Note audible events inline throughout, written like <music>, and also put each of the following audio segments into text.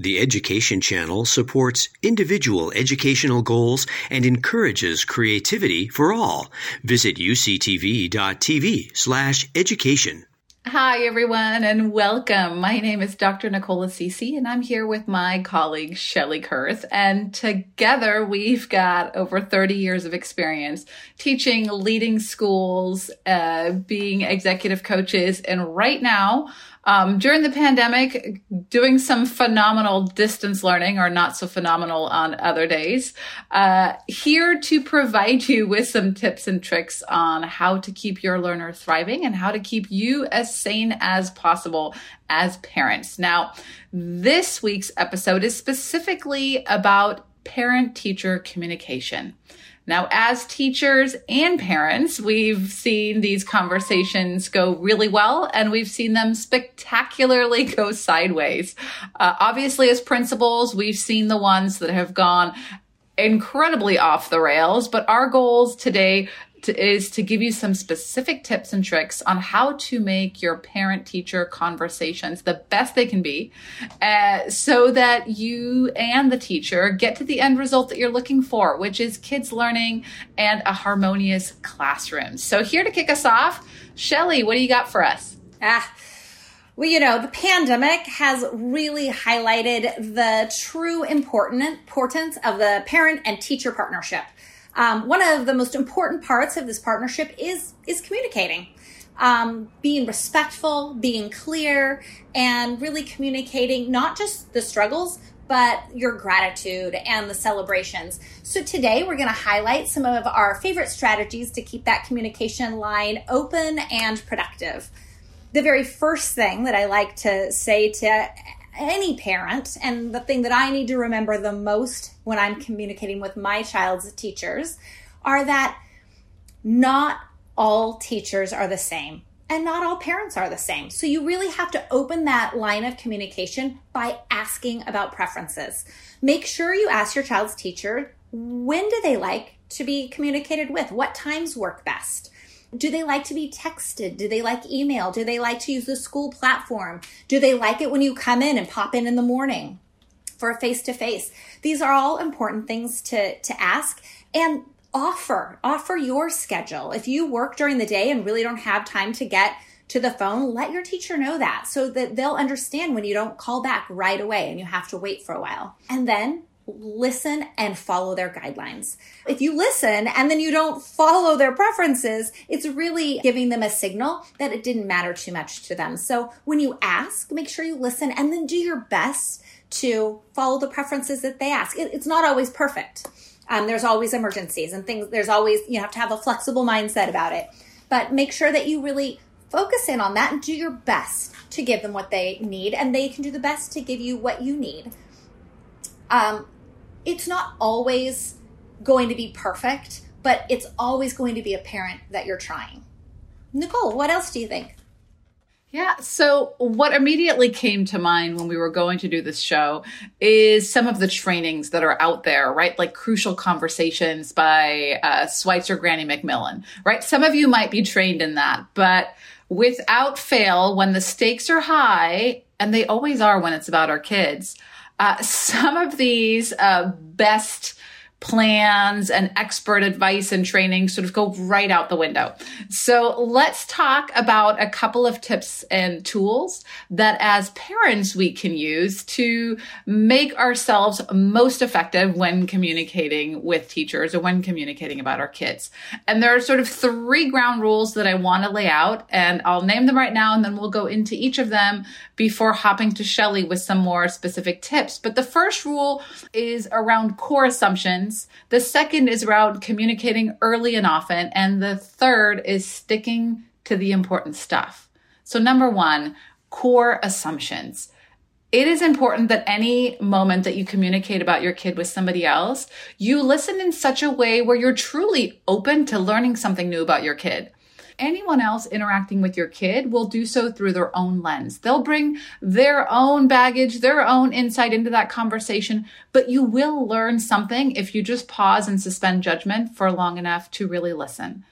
The Education Channel supports individual educational goals and encourages creativity for all. Visit uctv.tv slash education. Hi, everyone, and welcome. My name is Dr. Nicole Assisi, and I'm here with my colleague, Shelli Kurth. And together, we've got over 30 years of experience teaching, leading schools, uh, being executive coaches, and right now, um, during the pandemic, doing some phenomenal distance learning or not so phenomenal on other days. Uh, here to provide you with some tips and tricks on how to keep your learner thriving and how to keep you as sane as possible as parents. Now, this week's episode is specifically about parent teacher communication. Now, as teachers and parents, we've seen these conversations go really well and we've seen them spectacularly <laughs> go sideways. Uh, obviously, as principals, we've seen the ones that have gone incredibly off the rails, but our goals today to, is to give you some specific tips and tricks on how to make your parent teacher conversations the best they can be uh, so that you and the teacher get to the end result that you're looking for, which is kids learning and a harmonious classroom. So, here to kick us off, Shelli, what do you got for us? Ah. Well, you know, the pandemic has really highlighted the true important importance of the parent and teacher partnership. Um, one of the most important parts of this partnership is is communicating. Um, being respectful, being clear, and really communicating not just the struggles, but your gratitude and the celebrations. So, today we're going to highlight some of our favorite strategies to keep that communication line open and productive. The very first thing that I like to say to any parent, and the thing that I need to remember the most when I'm communicating with my child's teachers, are that not all teachers are the same and not all parents are the same. So you really have to open that line of communication by asking about preferences. Make sure you ask your child's teacher when do they like to be communicated with? What times work best? Do they like to be texted? Do they like email? Do they like to use the school platform? Do they like it when you come in and pop in in the morning for a face to face? These are all important things to, to ask and offer, offer your schedule. If you work during the day and really don't have time to get to the phone, let your teacher know that so that they'll understand when you don't call back right away and you have to wait for a while. And then listen and follow their guidelines. If you listen and then you don't follow their preferences, it's really giving them a signal that it didn't matter too much to them. So when you ask, make sure you listen and then do your best to follow the preferences that they ask. it's not always perfect. Um, there's always emergencies and things. There's always, you have to have a flexible mindset about it. But make sure that you really focus in on that and do your best to give them what they need, and they can do the best to give you what you need. Um, it's not always going to be perfect, but it's always going to be apparent that you're trying. Nicole, what else do you think? Yeah. So, what immediately came to mind when we were going to do this show is some of the trainings that are out there, right? Like Crucial Conversations by uh, Switzler Grenny McMillan, right? Some of you might be trained in that, but without fail, when the stakes are high, and they always are when it's about our kids, uh, <laughs> some of these uh, best plans and expert advice and training sort of go right out the window. So let's talk about a couple of tips and tools that as parents we can use to make ourselves most effective when communicating with teachers or when communicating about our kids. And there are sort of three ground rules that I want to lay out and I'll name them right now and then we'll go into each of them before hopping to Shelli with some more specific tips. But the first rule is around core assumptions the second is around communicating early and often. And the third is sticking to the important stuff. So, number one, core assumptions. It is important that any moment that you communicate about your kid with somebody else, you listen in such a way where you're truly open to learning something new about your kid anyone else interacting with your kid will do so through their own lens. They'll bring their own baggage, their own insight into that conversation, but you will learn something if you just pause and suspend judgment for long enough to really listen.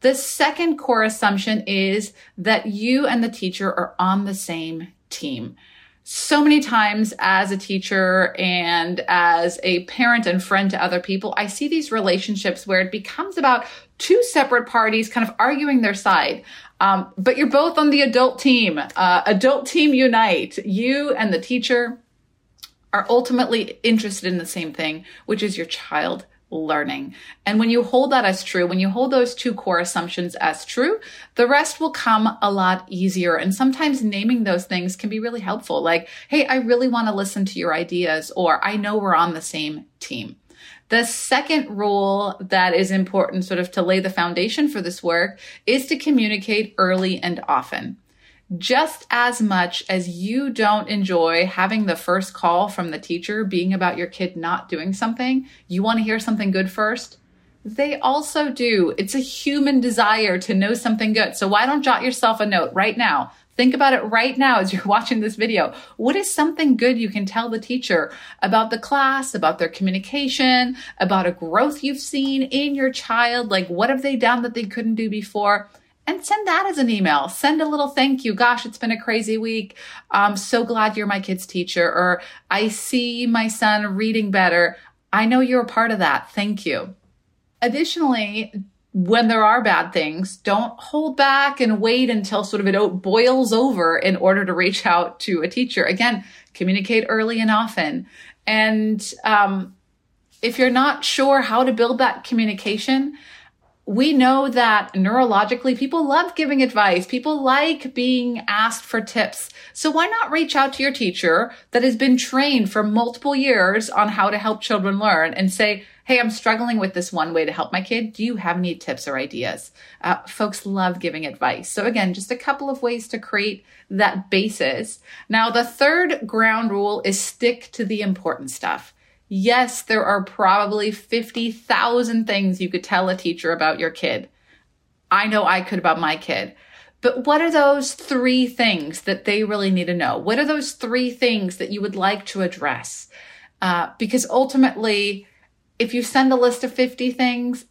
The second core assumption is that you and the teacher are on the same team. So many times as a teacher and as a parent and friend to other people, I see these relationships where it becomes about two separate parties kind of arguing their side. Um, but you're both on the adult team. Uh, adult team unite. You and the teacher are ultimately interested in the same thing, which is your child learning. And when you hold that as true, when you hold those two core assumptions as true, the rest will come a lot easier. And sometimes naming those things can be really helpful. Like, hey, I really want to listen to your ideas, or I know we're on the same team. The second rule that is important, sort of to lay the foundation for this work, is to communicate early and often just as much as you don't enjoy having the first call from the teacher being about your kid not doing something, you want to hear something good first. They also do. It's a human desire to know something good. So why don't jot yourself a note right now? Think about it right now as you're <laughs> watching this video. What is something good you can tell the teacher about the class, about their communication, about a growth you've seen in your child? Like, what have they done that they couldn't do before? And send that as an email. Send a little thank you. Gosh, it's been a crazy week. I'm so glad you're my kid's teacher. Or I see my son reading better. I know you're a part of that. Thank you. Additionally, when there are bad things, don't hold back and wait until sort of it boils over in order to reach out to a teacher. Again, communicate early and often. And um, if you're not sure how to build that communication, we know that neurologically people love giving advice. People like being asked for tips. So why not reach out to your teacher that has been trained for multiple years on how to help children learn and say, Hey, I'm struggling with this one way to help my kid. Do you have any tips or ideas? Uh, folks love giving advice. So again, just a couple of ways to create that basis. Now, the third ground rule is stick to the important stuff. Yes, there are probably 50,000 things you could tell a teacher about your kid. I know I could about my kid. But what are those three things that they really need to know? What are those three things that you would like to address? Uh, because ultimately, if you send a list of 50 things,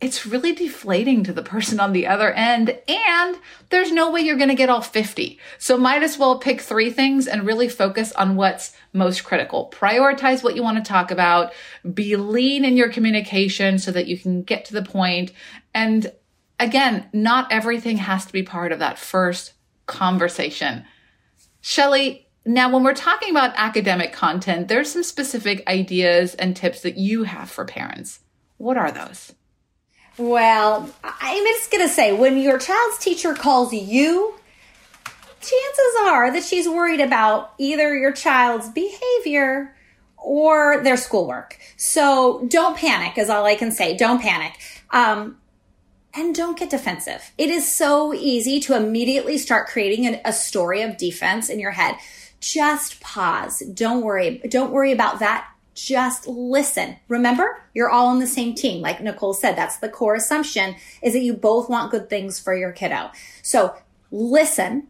it's really deflating to the person on the other end. And there's no way you're going to get all 50. So might as well pick three things and really focus on what's most critical. Prioritize what you want to talk about. Be lean in your communication so that you can get to the point. And again, not everything has to be part of that first conversation. Shelli, now when we're talking about academic content, there's some specific ideas and tips that you have for parents. What are those? Well, I'm just going to say when your child's teacher calls you, chances are that she's worried about either your child's behavior or their schoolwork. So don't panic, is all I can say. Don't panic. Um, and don't get defensive. It is so easy to immediately start creating an, a story of defense in your head. Just pause. Don't worry. Don't worry about that just listen. Remember, you're all on the same team. Like Nicole said, that's the core assumption is that you both want good things for your kiddo. So listen,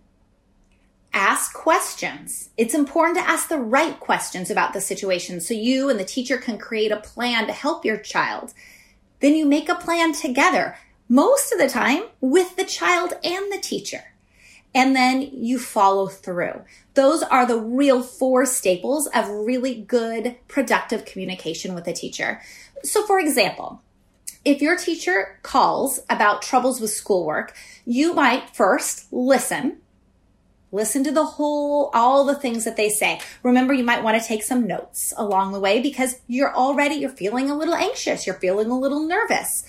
ask questions. It's important to ask the right questions about the situation so you and the teacher can create a plan to help your child. Then you make a plan together, most of the time with the child and the teacher and then you follow through. Those are the real four staples of really good, productive communication with a teacher. So, for example, if your teacher calls about troubles with schoolwork, you might first listen. Listen to the whole, all the things that they say. Remember, you might want to take some notes along the way because you're already, you're feeling a little anxious. You're feeling a little nervous.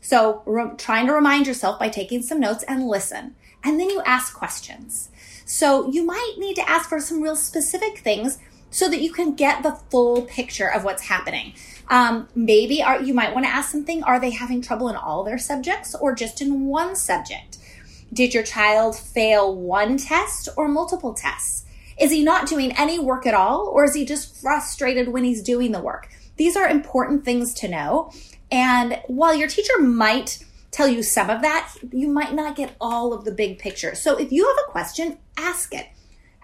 So re- trying to remind yourself by taking some notes and listen and then you ask questions. So you might need to ask for some real specific things so that you can get the full picture of what's happening. Um, maybe are, you might want to ask something Are they having trouble in all their subjects or just in one subject? Did your child fail one test or multiple tests? Is he not doing any work at all or is he just frustrated when he's doing the work? These are important things to know. And while your teacher might tell you some of that, you might not get all of the big picture. So if you have a question, ask it.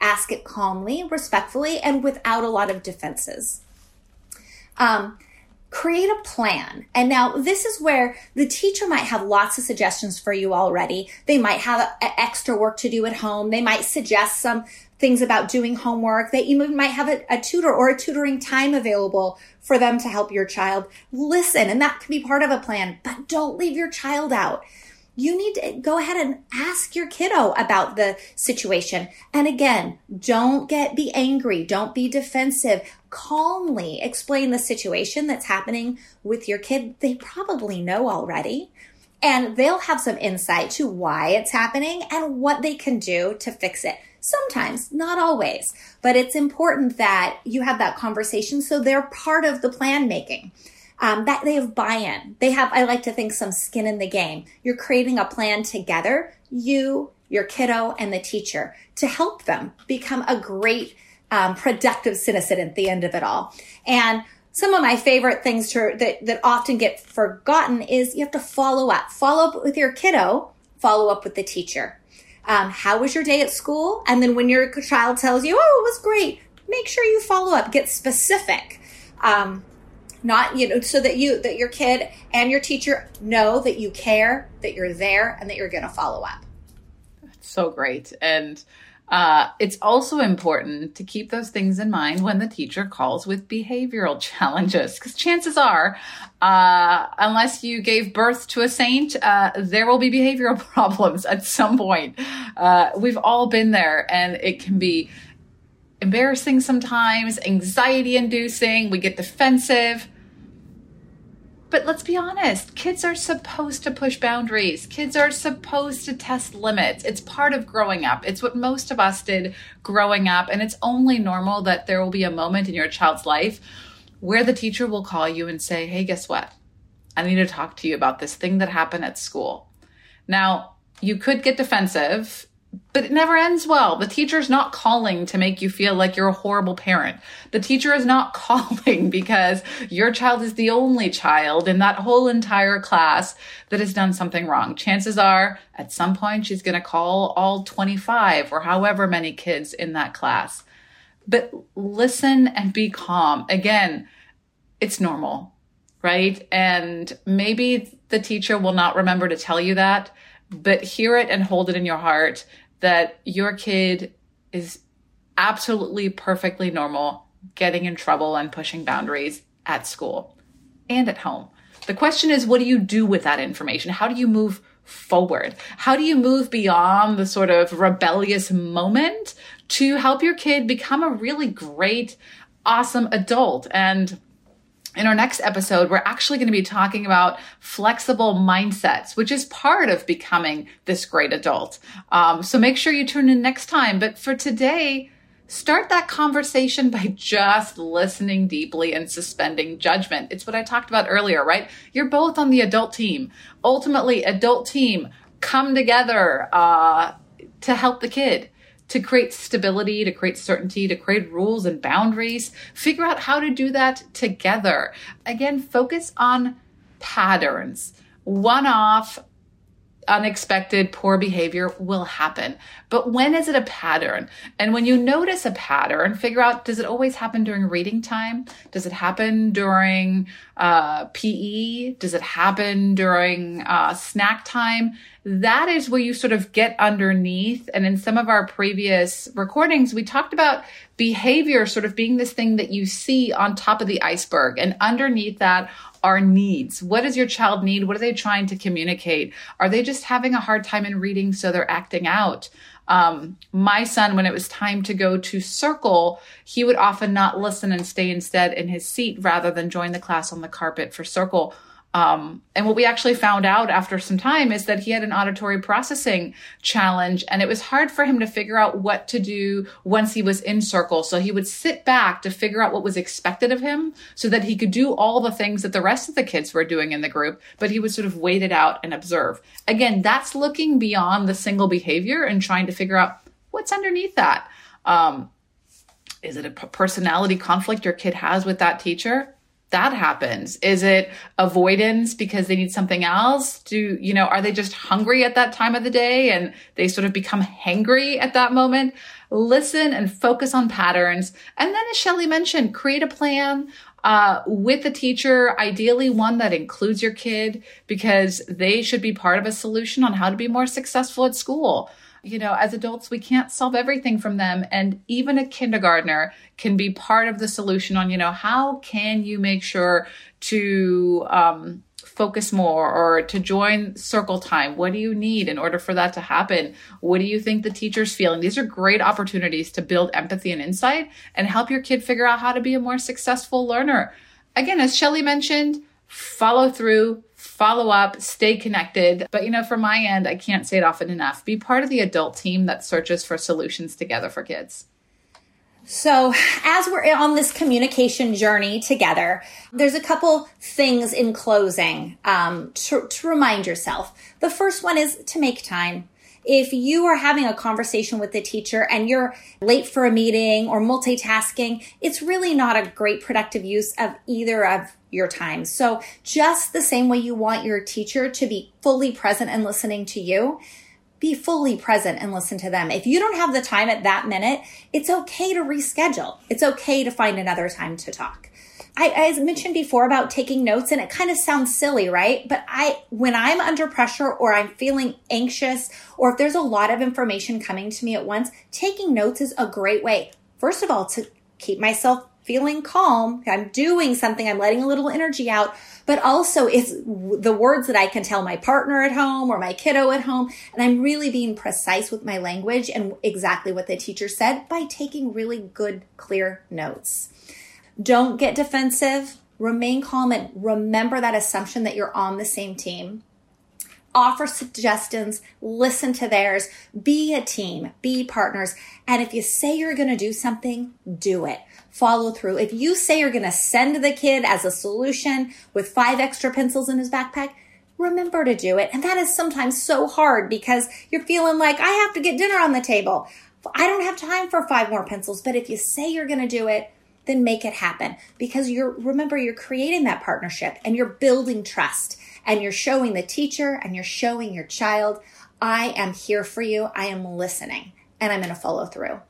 Ask it calmly, respectfully, and without a lot of defenses. Um, create a plan. And now this is where the teacher might have lots of suggestions for you already. They might have extra work to do at home. They might suggest some things about doing homework. They even might have a, a, tutor or a tutoring time available for them to help your child. Listen, and that can be part of a plan, but don't leave your child out you need to go ahead and ask your kiddo about the situation. And again, don't get be angry. Don't be defensive. Calmly explain the situation that's happening with your kid. They probably know already. And they'll have some insight to why it's happening and what they can do to fix it. Sometimes, not always, but it's important that you have that conversation so they're part of the plan making um, that they have buy-in. They have, I like to think, some skin in the game. You're creating a plan together, you, your kiddo, and the teacher to help them become a great, um, productive citizen at the end of it all. And some of my favorite things to, that, that often get forgotten is you have to follow up. Follow up with your kiddo, follow up with the teacher. Um, how was your day at school? And then when your child tells you, oh, it was great, make sure you follow up, get specific. Um, not you know so that you that your kid and your teacher know that you care that you're there and that you're going to follow up That's so great and uh, it's also important to keep those things in mind when the teacher calls with behavioral <laughs> challenges, because chances are, uh, unless you gave birth to a saint, uh, there will be behavioral <laughs> problems at some point. Uh, we've all been there, and it can be embarrassing sometimes, anxiety inducing, we get defensive. But let's be honest, kids are supposed to push boundaries. Kids are supposed to test limits. It's part of growing up. It's what most of us did growing up. And it's only normal that there will be a moment in your child's life where the teacher will call you and say, Hey, guess what? I need to talk to you about this thing that happened at school. Now, you could get defensive but it never ends well. The teacher is not calling to make you feel like you're a horrible parent. The teacher is not <laughs> calling because your child is the only child in that whole entire class that has done something wrong. Chances are at some point she's going to call all 25 or however many kids in that class. But listen and be calm. Again, it's normal, right? And maybe the teacher will not remember to tell you that, but hear it and hold it in your heart that your kid is absolutely perfectly normal getting in trouble and pushing boundaries at school and at home. The question is, what do you do with that information? How do you move forward? How do you move beyond the sort of rebellious moment to help your kid become a really great, awesome adult? And in our next episode, we're actually going to be talking about flexible mindsets, which is part of becoming this great adult. Um, so make sure you tune in next time. But for today, start that conversation by <laughs> just listening deeply and suspending judgment. It's what I talked about earlier, right? You're both on the adult team. Ultimately, adult team come together uh, to help the kid to create stability, to create certainty, to create rules and boundaries. Figure out how to do that together. Again, focus on patterns. One off, unexpected poor behavior will happen. But when is it a pattern? And when you notice a pattern, figure out does it always happen during reading time? Does it happen during uh, PE? Does it happen during uh, snack time? that is where you sort of get underneath. And in some of our previous recordings, we talked about behavior sort of being this thing that you see on top of the iceberg. And underneath that are needs. What does your child need? What are they trying to communicate? Are they just having a hard time in reading, so they're acting out? Um, my son, when it was time to go to circle, he would often not listen and stay instead in his seat rather than join the class on the carpet for circle um, and what we actually found out after some time is that he had an auditory processing challenge and it was hard for him to figure out what to do once he was in circle. So he would sit back to figure out what was expected of him so that he could do all the things that the rest of the kids were doing in the group, but he would sort of wait it out and observe. Again, that's looking beyond the single behavior and trying to figure out what's underneath that. Um, is it a personality conflict your kid has with that teacher? That happens? Is it avoidance because they need something else? Do, you know, are they just hungry at that time of the day and they sort of become hangry at that moment? listen and focus on patterns. And then, as Shelli mentioned, create a plan uh, with the teacher, ideally one that includes your kid because they should be part of a solution on how to be more successful at school. You know, as adults, we can't solve everything from them. And even a kindergartner can be part of the solution on, you know, how can you make sure to, um, focus more or to join circle time? What do you need in order for that to happen? What do you think the teacher's feeling? These are great opportunities to build empathy and insight and help your kid figure out how to be a more successful learner. Again, as Shelli mentioned, follow through, follow up, stay connected. But you know, from my end, I can't say it often enough. Be part of the adult team that searches for solutions together for kids. So, as we're on this communication journey together, there's a couple things in closing um, to, to remind yourself. The first one is to make time. If you are having a conversation with the teacher and you're late for a meeting or multitasking, it's really not a great productive use of either of your time. So, just the same way you want your teacher to be fully present and listening to you, be fully present and listen to them. If you don't have the time at that minute, it's okay to reschedule. It's okay to find another time to talk. I, I mentioned before about taking notes and it kind of sounds silly, right? But I, when I'm under pressure or I'm feeling anxious or if there's a lot of information coming to me at once, taking notes is a great way. First of all, to keep myself feeling calm. I'm doing something. I'm letting a little energy out, but also it's the words that I can tell my partner at home or my kiddo at home. And I'm really being precise with my language and exactly what the teacher said by taking really good, clear notes. Don't get defensive. Remain calm and remember that assumption that you're on the same team offer suggestions, listen to theirs, be a team, be partners. And if you say you're going to do something, do it follow through. If you say you're going to send the kid as a solution with five extra pencils in his backpack, remember to do it. And that is sometimes so hard because you're feeling like I have to get dinner on the table. I don't have time for five more pencils. But if you say you're going to do it, then make it happen because you're, remember, you're creating that partnership and you're building trust and you're showing the teacher and you're showing your child, I am here for you. I am listening and I'm going to follow through.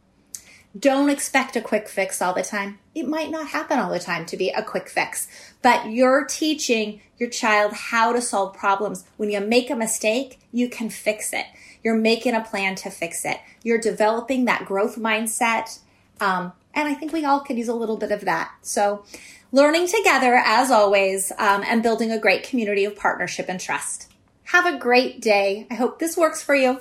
Don't expect a quick fix all the time. It might not happen all the time to be a quick fix, but you're teaching your child how to solve problems. When you make a mistake, you can fix it. You're making a plan to fix it. You're developing that growth mindset. Um, and I think we all could use a little bit of that. So, learning together as always, um, and building a great community of partnership and trust. Have a great day. I hope this works for you.